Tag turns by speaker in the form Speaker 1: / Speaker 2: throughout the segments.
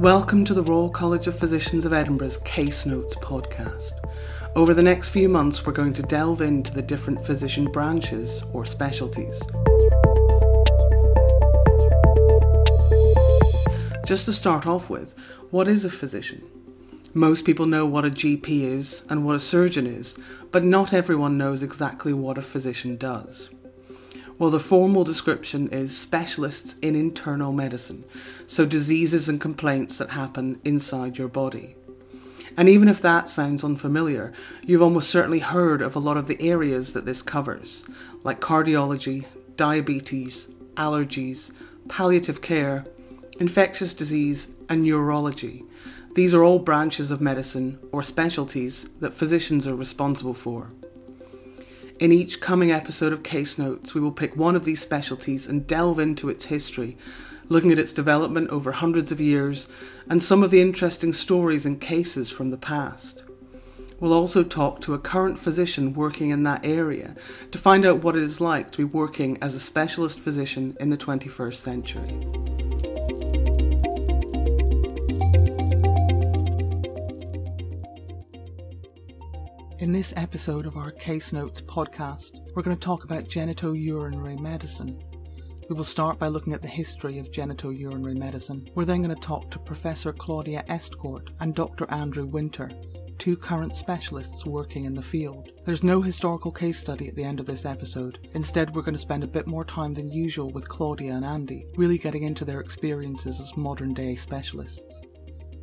Speaker 1: Welcome to the Royal College of Physicians of Edinburgh's Case Notes podcast. Over the next few months, we're going to delve into the different physician branches or specialties. Just to start off with, what is a physician? Most people know what a GP is and what a surgeon is, but not everyone knows exactly what a physician does. Well, the formal description is specialists in internal medicine, so diseases and complaints that happen inside your body. And even if that sounds unfamiliar, you've almost certainly heard of a lot of the areas that this covers, like cardiology, diabetes, allergies, palliative care, infectious disease, and neurology. These are all branches of medicine or specialties that physicians are responsible for. In each coming episode of Case Notes, we will pick one of these specialties and delve into its history, looking at its development over hundreds of years and some of the interesting stories and cases from the past. We'll also talk to a current physician working in that area to find out what it is like to be working as a specialist physician in the 21st century. In this episode of our Case Notes podcast, we're going to talk about genitourinary medicine. We will start by looking at the history of genitourinary medicine. We're then going to talk to Professor Claudia Estcourt and Dr. Andrew Winter, two current specialists working in the field. There's no historical case study at the end of this episode. Instead, we're going to spend a bit more time than usual with Claudia and Andy, really getting into their experiences as modern day specialists.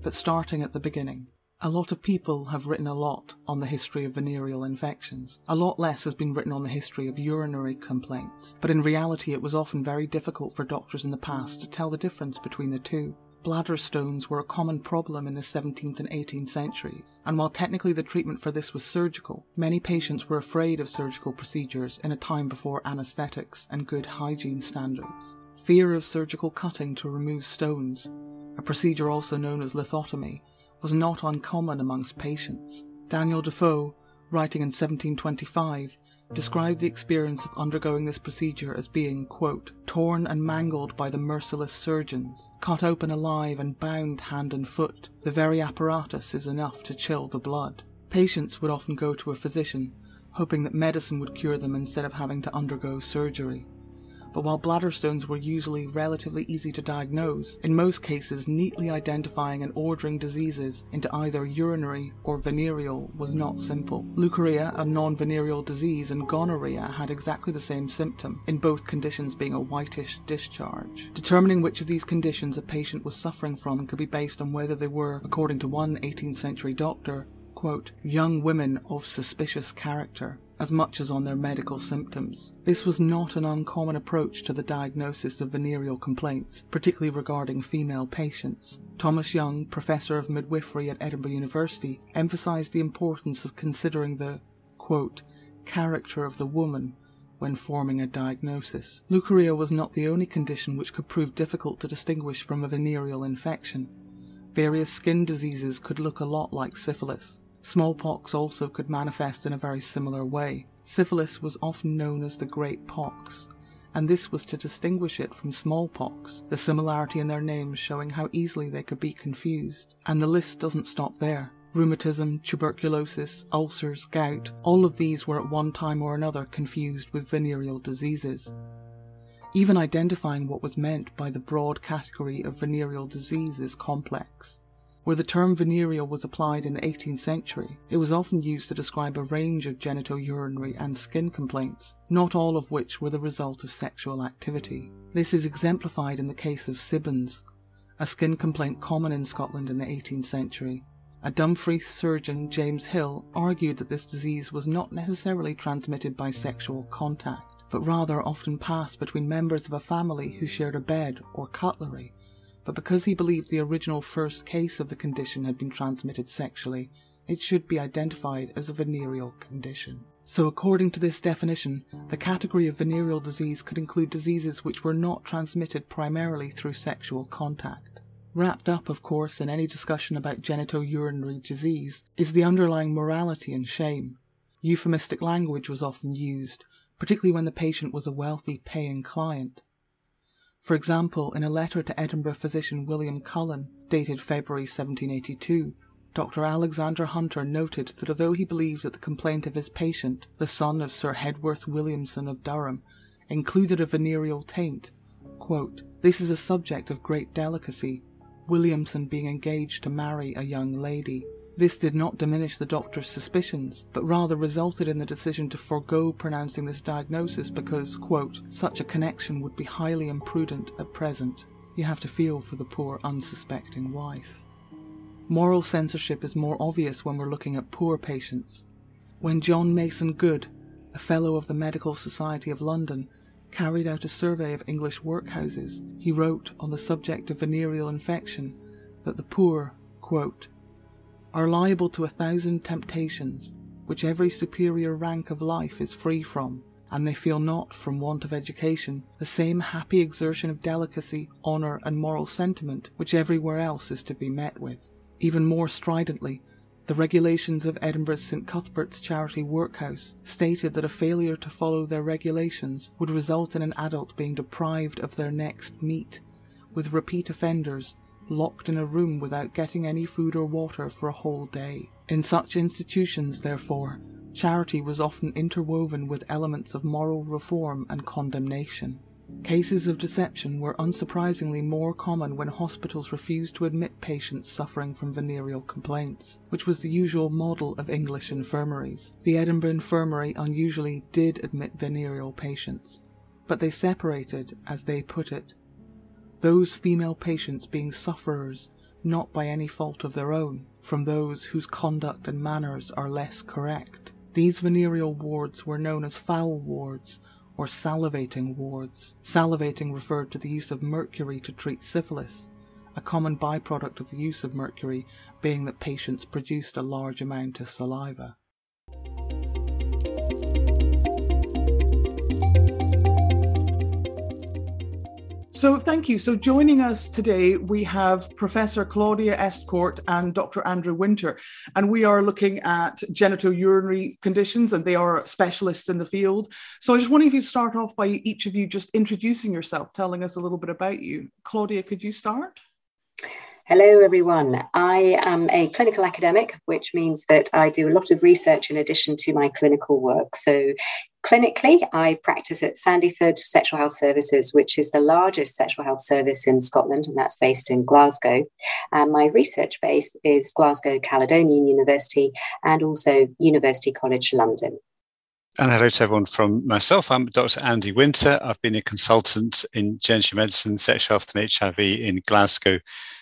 Speaker 1: But starting at the beginning. A lot of people have written a lot on the history of venereal infections. A lot less has been written on the history of urinary complaints, but in reality it was often very difficult for doctors in the past to tell the difference between the two. Bladder stones were a common problem in the 17th and 18th centuries, and while technically the treatment for this was surgical, many patients were afraid of surgical procedures in a time before anaesthetics and good hygiene standards. Fear of surgical cutting to remove stones, a procedure also known as lithotomy, was not uncommon amongst patients. Daniel Defoe, writing in 1725, described the experience of undergoing this procedure as being, quote, torn and mangled by the merciless surgeons, cut open alive and bound hand and foot. The very apparatus is enough to chill the blood. Patients would often go to a physician, hoping that medicine would cure them instead of having to undergo surgery but while bladder stones were usually relatively easy to diagnose, in most cases neatly identifying and ordering diseases into either urinary or venereal was not simple. Leukorrhea, a non-venereal disease, and gonorrhea had exactly the same symptom, in both conditions being a whitish discharge. Determining which of these conditions a patient was suffering from could be based on whether they were, according to one 18th century doctor, quote, young women of suspicious character, as much as on their medical symptoms. This was not an uncommon approach to the diagnosis of venereal complaints, particularly regarding female patients. Thomas Young, professor of midwifery at Edinburgh University, emphasized the importance of considering the, quote, character of the woman when forming a diagnosis. Leukorrhea was not the only condition which could prove difficult to distinguish from a venereal infection. Various skin diseases could look a lot like syphilis. Smallpox also could manifest in a very similar way. Syphilis was often known as the Great Pox, and this was to distinguish it from smallpox, the similarity in their names showing how easily they could be confused. And the list doesn't stop there. Rheumatism, tuberculosis, ulcers, gout, all of these were at one time or another confused with venereal diseases. Even identifying what was meant by the broad category of venereal disease is complex. Where the term venereal was applied in the 18th century, it was often used to describe a range of genitourinary and skin complaints, not all of which were the result of sexual activity. This is exemplified in the case of Sibbens, a skin complaint common in Scotland in the 18th century. A Dumfries surgeon, James Hill, argued that this disease was not necessarily transmitted by sexual contact, but rather often passed between members of a family who shared a bed or cutlery but because he believed the original first case of the condition had been transmitted sexually, it should be identified as a venereal condition. So, according to this definition, the category of venereal disease could include diseases which were not transmitted primarily through sexual contact. Wrapped up, of course, in any discussion about genitourinary disease is the underlying morality and shame. Euphemistic language was often used, particularly when the patient was a wealthy paying client. For example, in a letter to Edinburgh physician William Cullen, dated February 1782, Dr. Alexander Hunter noted that although he believed that the complaint of his patient, the son of Sir Hedworth Williamson of Durham, included a venereal taint, quote, this is a subject of great delicacy, Williamson being engaged to marry a young lady. This did not diminish the doctor's suspicions, but rather resulted in the decision to forego pronouncing this diagnosis because, quote, such a connection would be highly imprudent at present. You have to feel for the poor unsuspecting wife. Moral censorship is more obvious when we're looking at poor patients. When John Mason Good, a Fellow of the Medical Society of London, carried out a survey of English workhouses, he wrote on the subject of venereal infection that the poor, quote, are liable to a thousand temptations, which every superior rank of life is free from, and they feel not, from want of education, the same happy exertion of delicacy, honour, and moral sentiment which everywhere else is to be met with. Even more stridently, the regulations of Edinburgh's St Cuthbert's Charity Workhouse stated that a failure to follow their regulations would result in an adult being deprived of their next meat, with repeat offenders locked in a room without getting any food or water for a whole day. In such institutions, therefore, charity was often interwoven with elements of moral reform and condemnation. Cases of deception were unsurprisingly more common when hospitals refused to admit patients suffering from venereal complaints, which was the usual model of English infirmaries. The Edinburgh Infirmary unusually did admit venereal patients, but they separated, as they put it, those female patients being sufferers not by any fault of their own, from those whose conduct and manners are less correct. These venereal wards were known as foul wards or salivating wards. Salivating referred to the use of mercury to treat syphilis, a common byproduct of the use of mercury being that patients produced a large amount of saliva. So, thank you. So, joining us today, we have Professor Claudia Estcourt and Dr. Andrew Winter, and we are looking at genitourinary conditions, and they are specialists in the field. So, I just wanted to start off by each of you just introducing yourself, telling us a little bit about you. Claudia, could you start?
Speaker 2: Hello, everyone. I am a clinical academic, which means that I do a lot of research in addition to my clinical work. So, clinically, I practice at Sandyford Sexual Health Services, which is the largest sexual health service in Scotland, and that's based in Glasgow. And my research base is Glasgow Caledonian University and also University College London.
Speaker 3: And hello to everyone from myself. I'm Dr. Andy Winter. I've been a consultant in genital medicine, sexual health, and HIV in Glasgow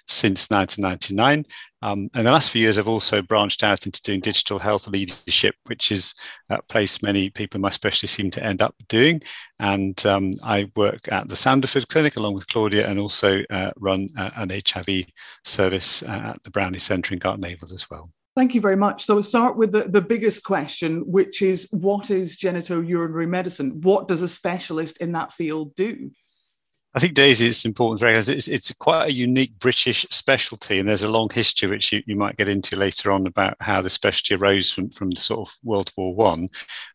Speaker 3: since 1999. Um, and the last few years, I've also branched out into doing digital health leadership, which is a place many people in my specialty seem to end up doing. And um, I work at the Sandyford Clinic along with Claudia and also uh, run uh, an HIV service at the Brownlee Centre in Gartnavel as well.
Speaker 1: Thank you very much. So we'll start with the, the biggest question, which is what is genitourinary medicine? What does a specialist in that field do?
Speaker 3: I think Daisy, it's important to recognize it's, it's quite a unique British specialty, and there's a long history which you, you might get into later on about how the specialty arose from, from the sort of World War One.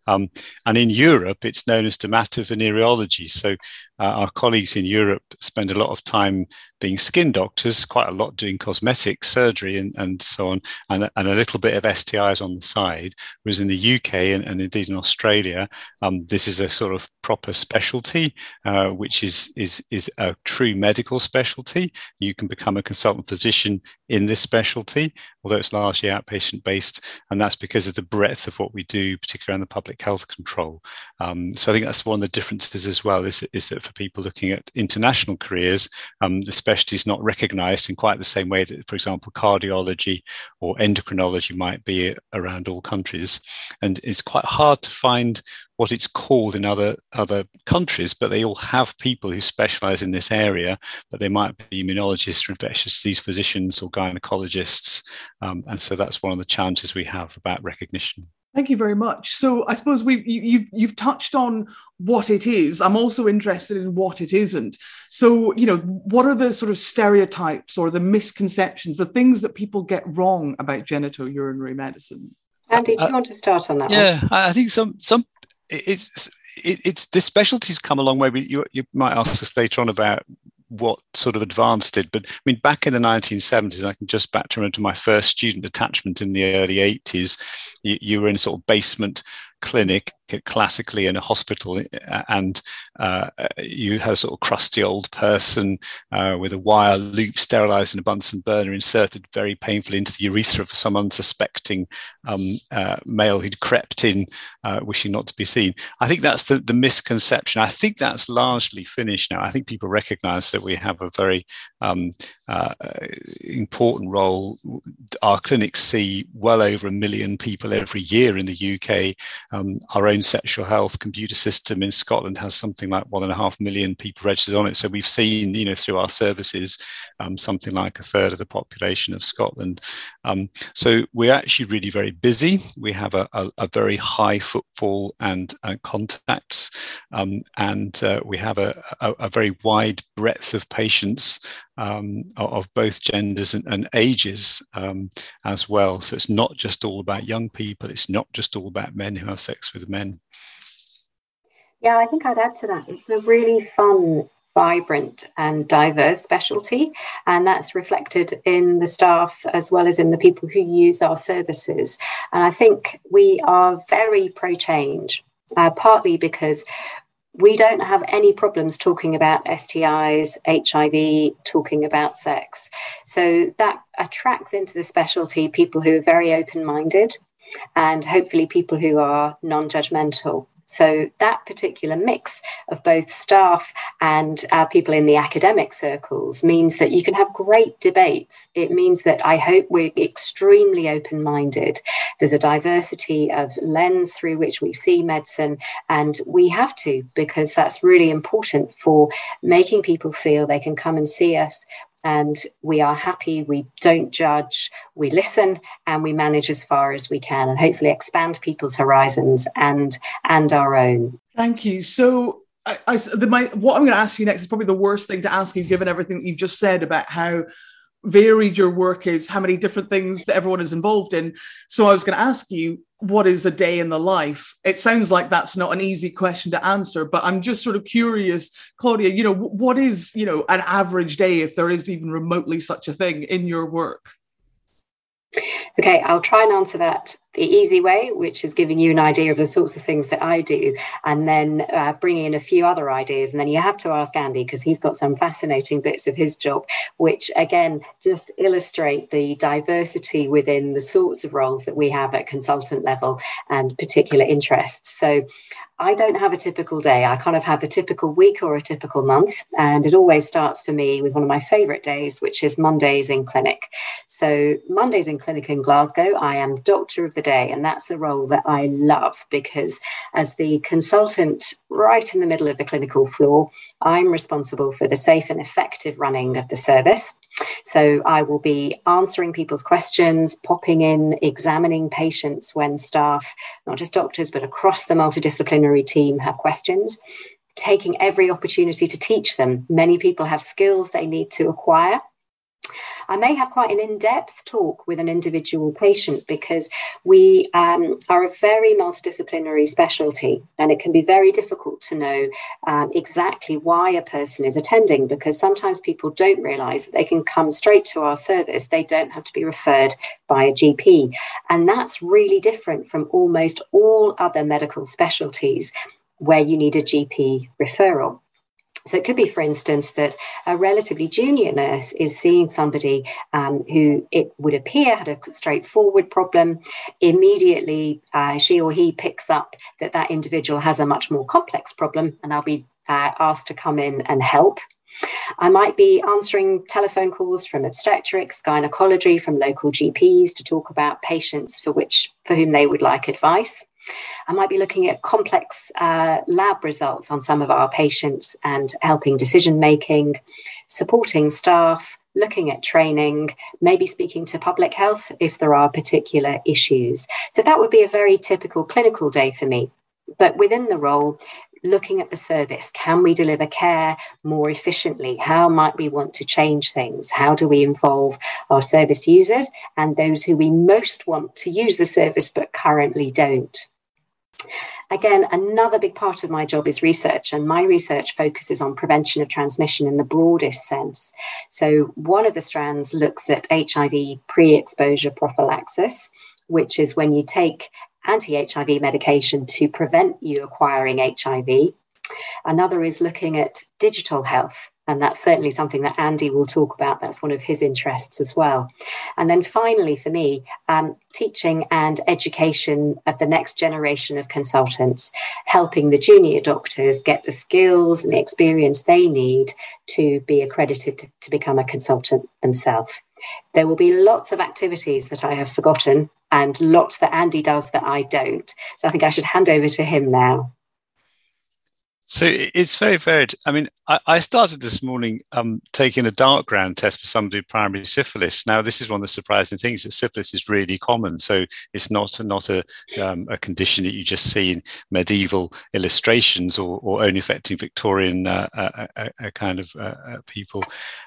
Speaker 3: Um, and in Europe, it's known as dermatovenereology. So uh, our colleagues in Europe spend a lot of time being skin doctors, quite a lot doing cosmetic surgery and, and so on, and, and a little bit of STIs on the side. Whereas in the UK and, and indeed in Australia, um, this is a sort of proper specialty, uh, which is, is, is a true medical specialty. You can become a consultant physician in this specialty, although it's largely outpatient based. And that's because of the breadth of what we do, particularly around the public health control. Um, so I think that's one of the differences as well, is, is that for people looking at international careers, um, the specialty is not recognized in quite the same way that, for example, cardiology or endocrinology might be around all countries. And it's quite hard to find what it's called in other other countries, but they all have people who specialize in this area, but they might be immunologists or infectious disease physicians or gynecologists. Um, and so that's one of the challenges we have about recognition.
Speaker 1: Thank you very much. So I suppose we you, you've you've touched on what it is. I'm also interested in what it isn't. So you know, what are the sort of stereotypes or the misconceptions, the things that people get wrong about genitourinary medicine?
Speaker 2: Andy, do you uh, want to start on that?
Speaker 3: Yeah, one? I think some some it's it, it's the specialties come a long way. You, you might ask us later on about what sort of advanced it. But I mean, back in the 1970s, I can just back to remember my first student attachment in the early 80s. You, you were in a sort of basement clinic classically in a hospital uh, and uh, you have a sort of crusty old person uh, with a wire loop sterilized in a bunsen burner inserted very painfully into the urethra for some unsuspecting um, uh, male who'd crept in uh, wishing not to be seen. I think that's the, the misconception. I think that's largely finished now. I think people recognize that we have a very um, uh, important role. Our clinics see well over a million people every year in the uk um, our own sexual health computer system in Scotland has something like one and a half million people registered on it. So we've seen, you know, through our services, um, something like a third of the population of Scotland. Um, so we're actually really very busy. We have a, a, a very high footfall and uh, contacts, um, and uh, we have a, a, very wide breadth of patients um, of both genders and, and ages um, as well. So it's not just all about young people. It's not just all about men who have sex with men.
Speaker 2: Yeah, I think I'd add to that. It's a really fun, vibrant, and diverse specialty, and that's reflected in the staff as well as in the people who use our services. And I think we are very pro change. Uh, partly because we don't have any problems talking about STIs, HIV, talking about sex. So that attracts into the specialty people who are very open minded and hopefully people who are non judgmental. So that particular mix of both staff and uh, people in the academic circles means that you can have great debates. It means that I hope we're extremely open minded. There's a diversity of lens through which we see medicine, and we have to because that's really important for making people feel they can come and see us and we are happy, we don't judge, we listen, and we manage as far as we can and hopefully expand people's horizons and and our own.
Speaker 1: Thank you. So I, I the, my, what I'm going to ask you next is probably the worst thing to ask you, given everything you've just said about how varied your work is, how many different things that everyone is involved in. So I was going to ask you, what is a day in the life? It sounds like that's not an easy question to answer, but I'm just sort of curious, Claudia, you know, what is, you know, an average day, if there is even remotely such a thing in your work?
Speaker 2: Okay, I'll try and answer that the easy way, which is giving you an idea of the sorts of things that I do, and then uh, bringing in a few other ideas. And then you have to ask Andy because he's got some fascinating bits of his job, which again just illustrate the diversity within the sorts of roles that we have at consultant level and particular interests. So I don't have a typical day. I kind of have a typical week or a typical month. And it always starts for me with one of my favorite days, which is Mondays in clinic. So, Mondays in clinic in Glasgow, I am doctor of the day. And that's the role that I love because, as the consultant right in the middle of the clinical floor, I'm responsible for the safe and effective running of the service. So I will be answering people's questions, popping in, examining patients when staff, not just doctors, but across the multidisciplinary team have questions, taking every opportunity to teach them. Many people have skills they need to acquire I may have quite an in depth talk with an individual patient because we um, are a very multidisciplinary specialty and it can be very difficult to know um, exactly why a person is attending because sometimes people don't realize that they can come straight to our service. They don't have to be referred by a GP. And that's really different from almost all other medical specialties where you need a GP referral. So it could be, for instance, that a relatively junior nurse is seeing somebody um, who it would appear had a straightforward problem. Immediately, uh, she or he picks up that that individual has a much more complex problem, and I'll be uh, asked to come in and help. I might be answering telephone calls from obstetrics, gynecology, from local GPs to talk about patients for which for whom they would like advice. I might be looking at complex uh, lab results on some of our patients and helping decision making, supporting staff, looking at training, maybe speaking to public health if there are particular issues. So that would be a very typical clinical day for me. But within the role, looking at the service. Can we deliver care more efficiently? How might we want to change things? How do we involve our service users and those who we most want to use the service but currently don't? Again, another big part of my job is research, and my research focuses on prevention of transmission in the broadest sense. So, one of the strands looks at HIV pre exposure prophylaxis, which is when you take anti HIV medication to prevent you acquiring HIV. Another is looking at digital health. And that's certainly something that Andy will talk about. That's one of his interests as well. And then finally, for me, um, teaching and education of the next generation of consultants, helping the junior doctors get the skills and the experience they need to be accredited to, to become a consultant themselves. There will be lots of activities that I have forgotten and lots that Andy does that I don't. So I think I should hand over to him now.
Speaker 3: So it's very varied. I mean, I, I started this morning um, taking a dark ground test for somebody with primary syphilis. Now, this is one of the surprising things that syphilis is really common. So it's not not a um, a condition that you just see in medieval illustrations or, or only affecting Victorian uh, uh, uh, uh kind of uh, uh, people.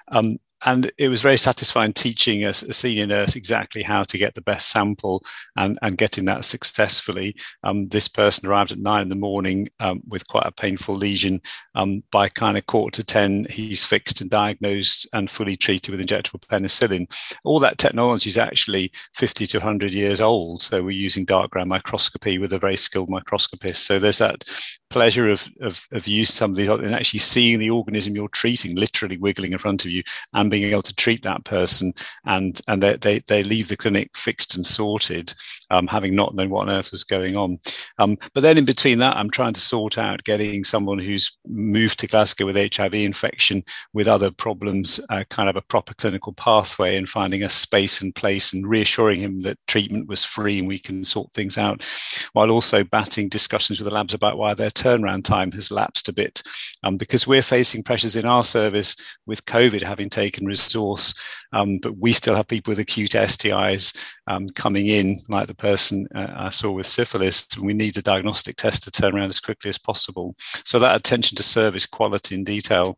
Speaker 3: Um, and it was very satisfying teaching a, a, senior nurse exactly how to get the best sample and, and getting that successfully. Um, this person arrived at nine in the morning um, with quite a painful lesion. Um, by kind of quarter to 10, he's fixed and diagnosed and fully treated with injectable penicillin. All that technology is actually 50 to 100 years old. So we're using dark ground microscopy with a very skilled microscopist. So there's that pleasure of, of, of using some of these and actually seeing the organism you're treating literally wiggling in front of you and being able to treat that person and and they, they, they leave the clinic fixed and sorted um, having not known what on earth was going on. Um, but then in between that i'm trying to sort out getting someone who's moved to glasgow with hiv infection with other problems uh, kind of a proper clinical pathway and finding a space and place and reassuring him that treatment was free and we can sort things out while also batting discussions with the labs about why they're turnaround time has lapsed a bit. Um, because we're facing pressures in our service with COVID having taken resource, um, but we still have people with acute STIs um, coming in, like the person uh, I saw with syphilis, and we need the diagnostic test to turn around as quickly as possible. So that attention to service quality and detail,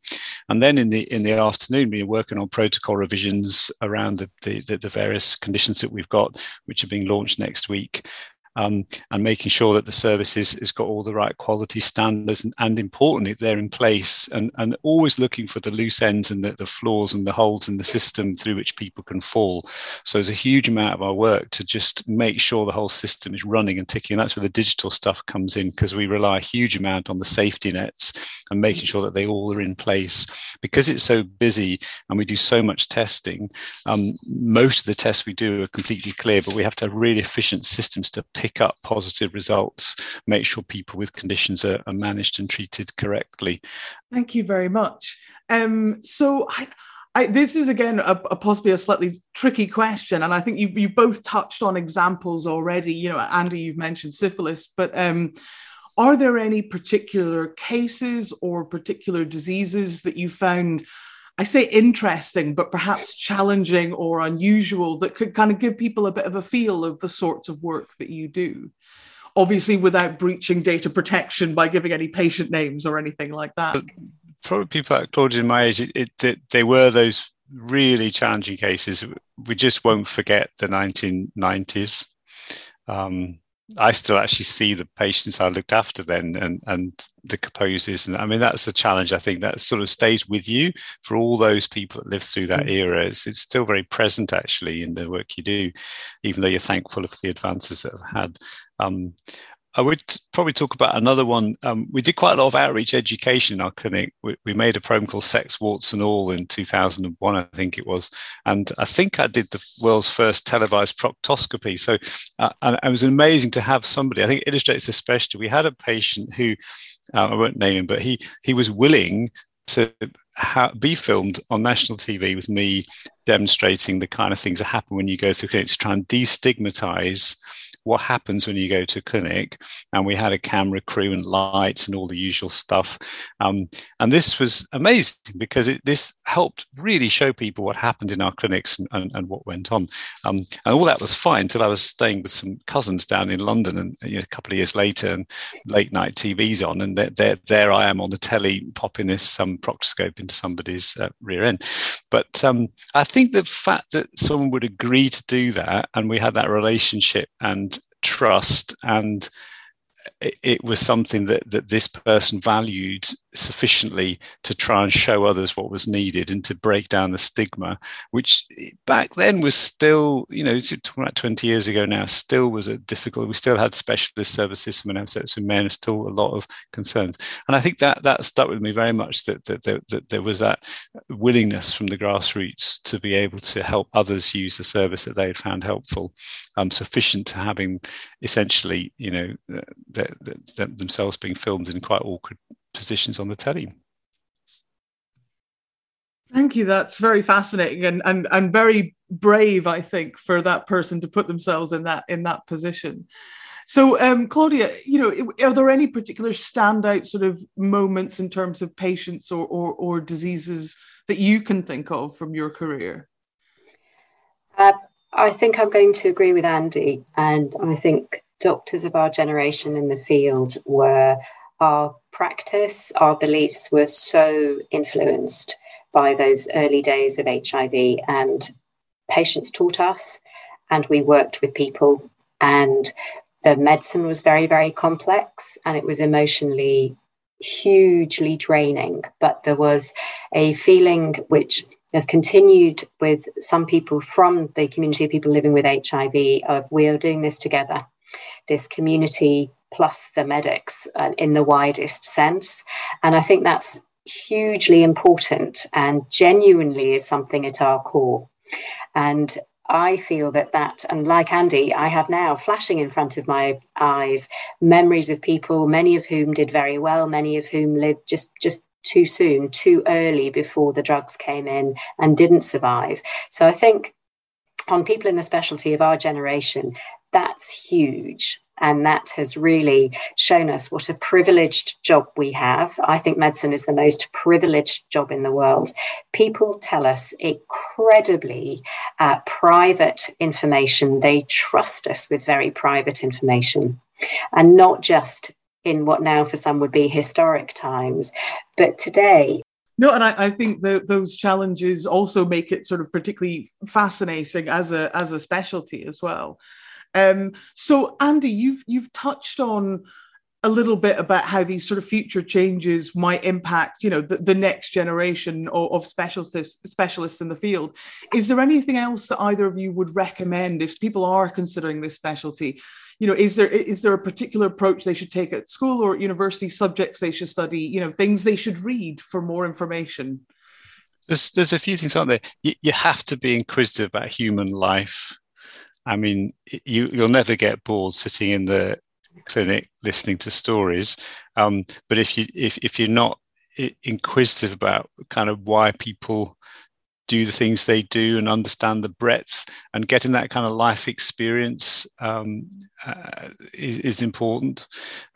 Speaker 3: and then in the in the afternoon, we're working on protocol revisions around the, the, the various conditions that we've got, which are being launched next week um, and making sure that the service is, has got all the right quality standards and, and importantly they're in place and, and always looking for the loose ends and the, the flaws and the holes in the system through which people can fall. So there's a huge amount of our work to just make sure the whole system is running and ticking and that's where the digital stuff comes in because we rely a huge amount on the safety nets and making sure that they all are in place. Because it's so busy and we do so much testing um, most of the tests we do are completely clear but we have to have really efficient systems to pick up positive results, make sure people with conditions are, are managed and treated correctly.
Speaker 1: Thank you very much. Um, so I, I, this is again a, a, possibly a slightly tricky question, and I think you, you've both touched on examples already. You know, Andy, you've mentioned syphilis, but um, are there any particular cases or particular diseases that you found I say interesting, but perhaps challenging or unusual that could kind of give people a bit of a feel of the sorts of work that you do. Obviously, without breaching data protection by giving any patient names or anything like that.
Speaker 3: Probably people like Claudia in my age, it, it, they were those really challenging cases. We just won't forget the 1990s. Um, I still actually see the patients I looked after then and, and the composes. And I mean, that's the challenge. I think that sort of stays with you for all those people that lived through that mm. era. It's, it's still very present actually in the work you do, even though you're thankful for the advances that have had. Um, I would probably talk about another one. Um, we did quite a lot of outreach education in our clinic. We, we, made a program called Sex, Warts and All in 2001, I think it was. And I think I did the world's first televised proctoscopy. So uh, and it was amazing to have somebody, I think it illustrates especially, we had a patient who, uh, I won't name him, but he, he was willing to ha- be filmed on national TV with me demonstrating the kind of things that happen when you go through clinic to try and destigmatize what happens when you go to a clinic. And we had a camera crew and lights and all the usual stuff. Um, and this was amazing because it, this helped really show people what happened in our clinics and, and, and what went on. Um, and all that was fine until I was staying with some cousins down in London and you know, a couple of years later and late night TV's on and there, there, there I am on the telly popping this um, proctoscope into somebody's uh, rear end. But um, I think the fact that someone would agree to do that and we had that relationship and trust and it, was something that, that this person valued sufficiently to try and show others what was needed and to break down the stigma, which back then was still, you know, talking about 20 years ago now, still was a difficult. We still had specialist services for men, sex with men, still a lot of concerns. And I think that that stuck with me very much that, that, that, that there was that willingness from the grassroots to be able to help others use the service that they had found helpful, um, sufficient to having essentially, you know, themselves being filmed in quite awkward positions on the telly.
Speaker 4: Thank you. That's very fascinating and, and and very brave, I think, for that person to put themselves in that in that position. So, um, Claudia, you know, are there any particular standout sort of moments in terms of patients or, or, or diseases that you can think of from your career?
Speaker 2: Uh, I think I'm going to agree with Andy, and I think doctors of our generation in the field were our practice, our beliefs were so influenced by those early days of HIV, and patients taught us, and we worked with people, and the medicine was very, very complex, and it was emotionally hugely draining. But there was a feeling which has continued with some people from the community of people living with HIV of we are doing this together this community plus the medics uh, in the widest sense. And I think that's hugely important and genuinely is something at our core. And I feel that that, and like Andy, I have now flashing in front of my eyes memories of people, many of whom did very well, many of whom lived just just too soon, too early before the drugs came in and didn't survive. So I think on people in the specialty of our generation, that's huge. And that has really shown us what a privileged job we have. I think medicine is the most privileged job in the world. People tell us incredibly uh, private information. They trust us with very private information and not just in what now for some would be historic times, but today
Speaker 4: no, and I, I think that those challenges also make it sort of particularly fascinating as a as a specialty as well. Um, so, Andy, you've you've touched on a little bit about how these sort of future changes might impact, you know, the, the next generation of, of, specialists specialists in the field. Is there anything else that either of you would recommend if people are considering this specialty? You know, is there is there a particular approach they should take at school or at university, subjects they should study, you know, things they should read for more information?
Speaker 3: There's there's a few things, aren't there? You, you have to be inquisitive about human life I mean, you you'll never get bored sitting in the clinic listening to stories. Um, but if you if if you're not inquisitive about kind of why people do the things they do and understand the breadth and getting that kind of life experience um, uh, is, is, important.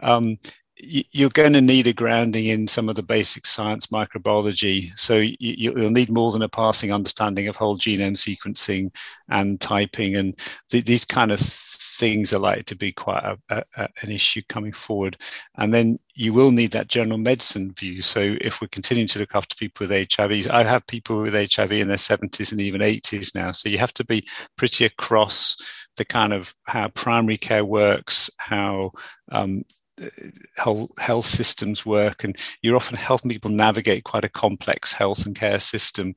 Speaker 3: Um, you're going to need a grounding in some of the basic science microbiology. So you, will need more than a passing understanding of whole genome sequencing and typing, and th- these kind of things are likely to be quite a, a, an issue coming forward. And then you will need that general medicine view. So if we're continuing to look after people with HIV, I have people with HIV in their 70s and even 80s now. So you have to be pretty across the kind of how primary care works, how um, how health systems work and you're often helping people navigate quite a complex health and care system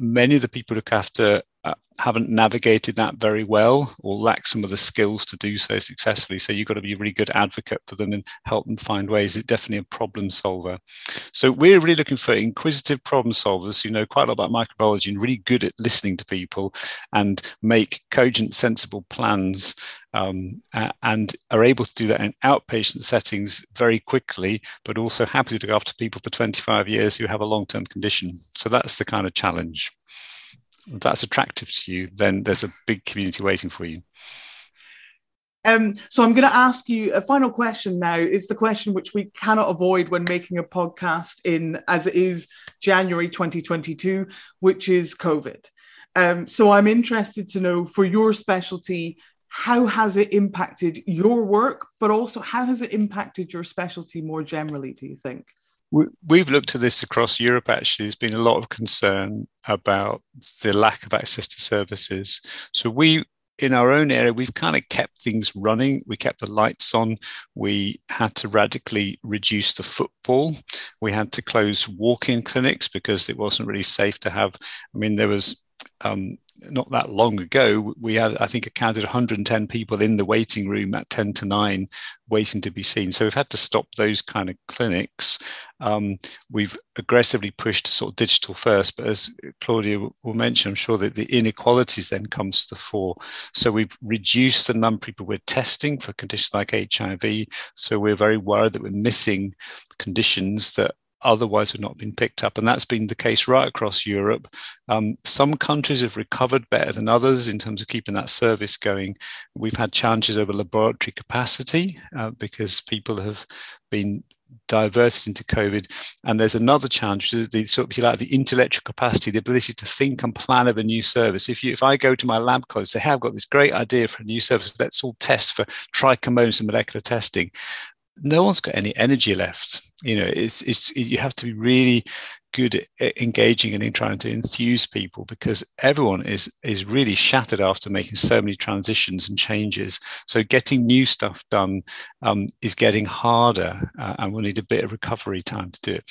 Speaker 3: many of the people who look after uh, haven't navigated that very well or lack some of the skills to do so successfully. So you've got to be a really good advocate for them and help them find ways. It's definitely a problem solver. So we're really looking for inquisitive problem solvers who know quite a lot about microbiology and really good at listening to people and make cogent, sensible plans um, and are able to do that in outpatient settings very quickly, but also happy to go after people for 25 years who have a long-term condition. So that's the kind of challenge that's attractive to you, then there's a big community waiting for you.
Speaker 4: Um, so I'm going to ask you a final question now. It's the question which we cannot avoid when making a podcast in as it is January 2022, which is COVID. Um, so I'm interested to know for your specialty, how has it impacted your work, but also how has it impacted your specialty more generally, do you think?
Speaker 3: We've looked at this across Europe. Actually, there's been a lot of concern about the lack of access to services. So we in our own area, we've kind of kept things running. We kept the lights on. We had to radically reduce the footfall. We had to close walk in clinics because it wasn't really safe to have. I mean, there was um, not that long ago, we had, I think, counted 110 people in the waiting room at 10 to 9 waiting to be seen. So we've had to stop those kind of clinics. Um, we've aggressively pushed sort of digital first, but as Claudia will mention, I'm sure that the inequalities then comes to the fore. So we've reduced the number of people we're testing for conditions like HIV. So we're very worried that we're missing conditions that otherwise would not have been picked up. And that's been the case right across Europe. Um, some countries have recovered better than others in terms of keeping that service going. We've had challenges over laboratory capacity uh, because people have been diverted into COVID. And there's another challenge, the sort of, like, the intellectual capacity, the ability to think and plan of a new service. If you, if I go to my lab colleagues, say, hey, I've got this great idea for a new service, let's all test for trichomonas and molecular testing no one's got any energy left. You know, it's it's you have to be really good at engaging and in trying to enthuse people because everyone is is really shattered after making so many transitions and changes. So getting new stuff done um, is getting harder, uh, and we'll need a bit of recovery time to do it.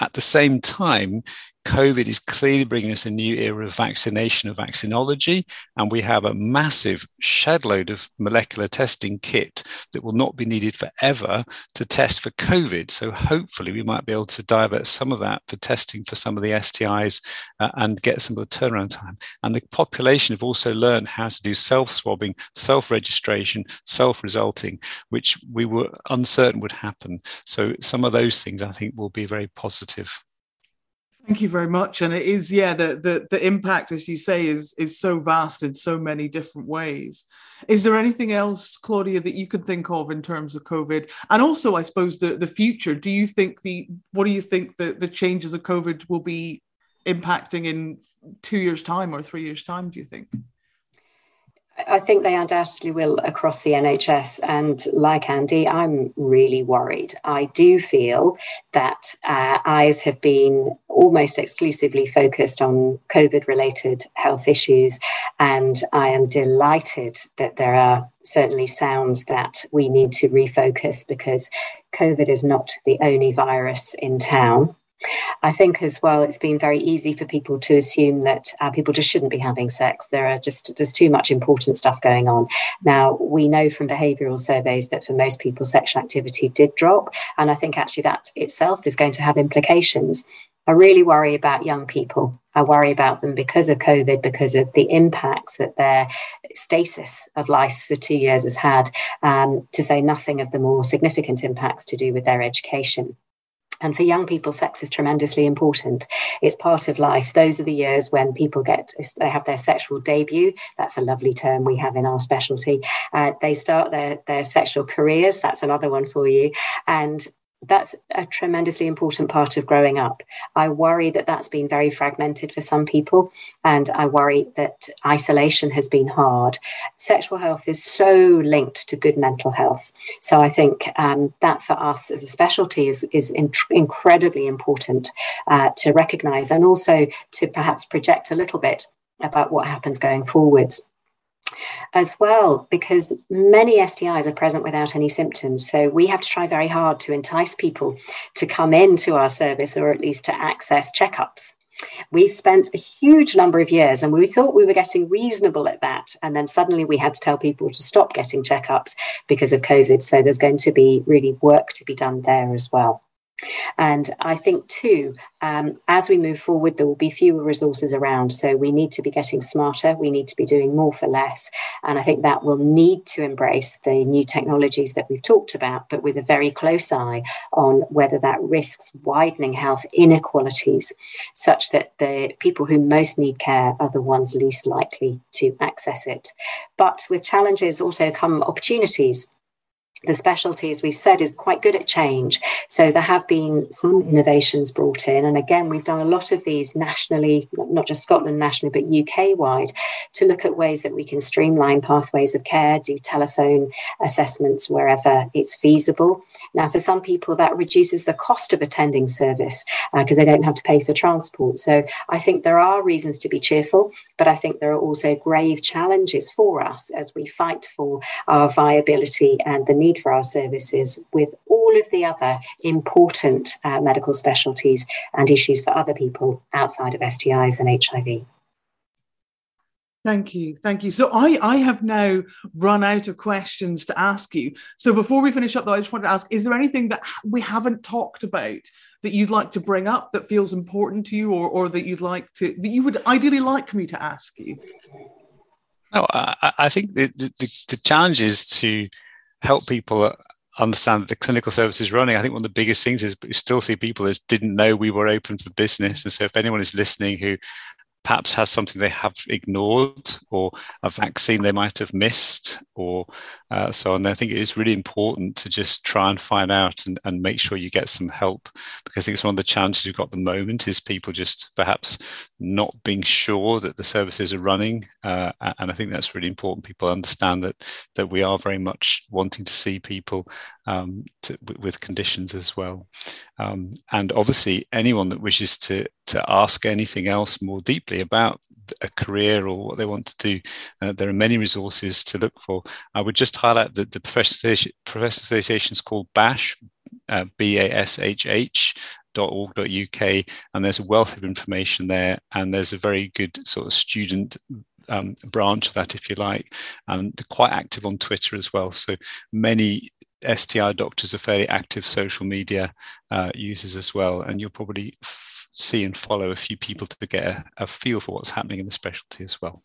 Speaker 3: At the same time, COVID is clearly bringing us a new era of vaccination, of vaccinology, and we have a massive shedload of molecular testing kit that will not be needed forever to test for COVID. So hopefully, we might be able to divert some of that for testing for some of the STIs uh, and get some of the turnaround time. And the population have also learned how to do self swabbing, self registration, self resulting, which we were uncertain would happen. So some of those things I think will be very positive.
Speaker 1: Thank you very much. And it is, yeah, the, the the impact, as you say, is is so vast in so many different ways. Is there anything else, Claudia, that you could think of in terms of COVID? And also, I suppose the the future. Do you think the what do you think the the changes of COVID will be impacting in two years' time or three years' time? Do you think?
Speaker 2: I think they undoubtedly will across the NHS. And like Andy, I'm really worried. I do feel that uh, eyes have been almost exclusively focused on COVID related health issues. And I am delighted that there are certainly sounds that we need to refocus because COVID is not the only virus in town. I think as well, it's been very easy for people to assume that uh, people just shouldn't be having sex. There are just there's too much important stuff going on. Now we know from behavioural surveys that for most people, sexual activity did drop, and I think actually that itself is going to have implications. I really worry about young people. I worry about them because of COVID, because of the impacts that their stasis of life for two years has had, um, to say nothing of the more significant impacts to do with their education. And for young people, sex is tremendously important. It's part of life. Those are the years when people get, they have their sexual debut. That's a lovely term we have in our specialty. Uh, they start their, their sexual careers. That's another one for you. And that's a tremendously important part of growing up. I worry that that's been very fragmented for some people, and I worry that isolation has been hard. Sexual health is so linked to good mental health. So I think um, that for us as a specialty is, is in- incredibly important uh, to recognize and also to perhaps project a little bit about what happens going forwards as well because many STIs are present without any symptoms. So we have to try very hard to entice people to come into our service or at least to access checkups. We've spent a huge number of years and we thought we were getting reasonable at that. And then suddenly we had to tell people to stop getting checkups because of COVID. So there's going to be really work to be done there as well. And I think, too, um, as we move forward, there will be fewer resources around. So we need to be getting smarter. We need to be doing more for less. And I think that will need to embrace the new technologies that we've talked about, but with a very close eye on whether that risks widening health inequalities such that the people who most need care are the ones least likely to access it. But with challenges also come opportunities. The specialty, as we've said, is quite good at change. So there have been some innovations brought in. And again, we've done a lot of these nationally, not just Scotland nationally, but UK wide, to look at ways that we can streamline pathways of care, do telephone assessments wherever it's feasible. Now, for some people, that reduces the cost of attending service because uh, they don't have to pay for transport. So I think there are reasons to be cheerful, but I think there are also grave challenges for us as we fight for our viability and the need need for our services with all of the other important uh, medical specialties and issues for other people outside of STIs and HIV.
Speaker 1: Thank you. Thank you. So I, I have now run out of questions to ask you. So before we finish up though, I just wanted to ask, is there anything that we haven't talked about that you'd like to bring up that feels important to you or, or that you'd like to, that you would ideally like me to ask you?
Speaker 3: No, I, I think the, the, the challenge is to help people understand that the clinical service is running. I think one of the biggest things is we still see people that didn't know we were open for business. And so if anyone is listening who perhaps has something they have ignored or a vaccine they might have missed or uh, so on. I think it is really important to just try and find out and, and make sure you get some help because I think it's one of the challenges we've got at the moment is people just perhaps not being sure that the services are running. Uh, and I think that's really important. People understand that that we are very much wanting to see people um, to, with conditions as well. Um, and obviously, anyone that wishes to to ask anything else more deeply about a career or what they want to do, uh, there are many resources to look for. I would just highlight that the professional association is called BASHH, uh, B-A-S-H-H .org.uk and there's a wealth of information there and there's a very good sort of student um, branch of that if you like and they're quite active on twitter as well so many sti doctors are fairly active social media uh, users as well and you'll probably see and follow a few people to get a, a feel for what's happening in the specialty as well.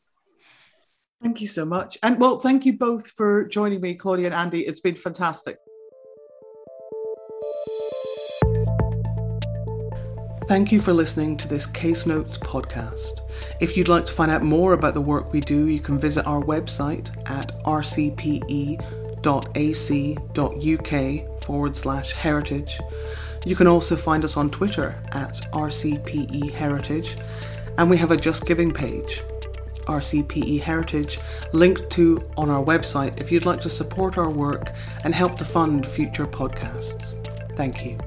Speaker 1: Thank you so much. And well, thank you both for joining me, Claudia and Andy. It's been fantastic. Thank you for listening to this Case Notes podcast. If you'd like to find out more about the work we do, you can visit our website at rcpe.ac.uk forward slash heritage. You can also find us on Twitter at RCPE Heritage, and we have a Just Giving page, RCPE Heritage, linked to on our website if you'd like to support our work and help to fund future podcasts. Thank you.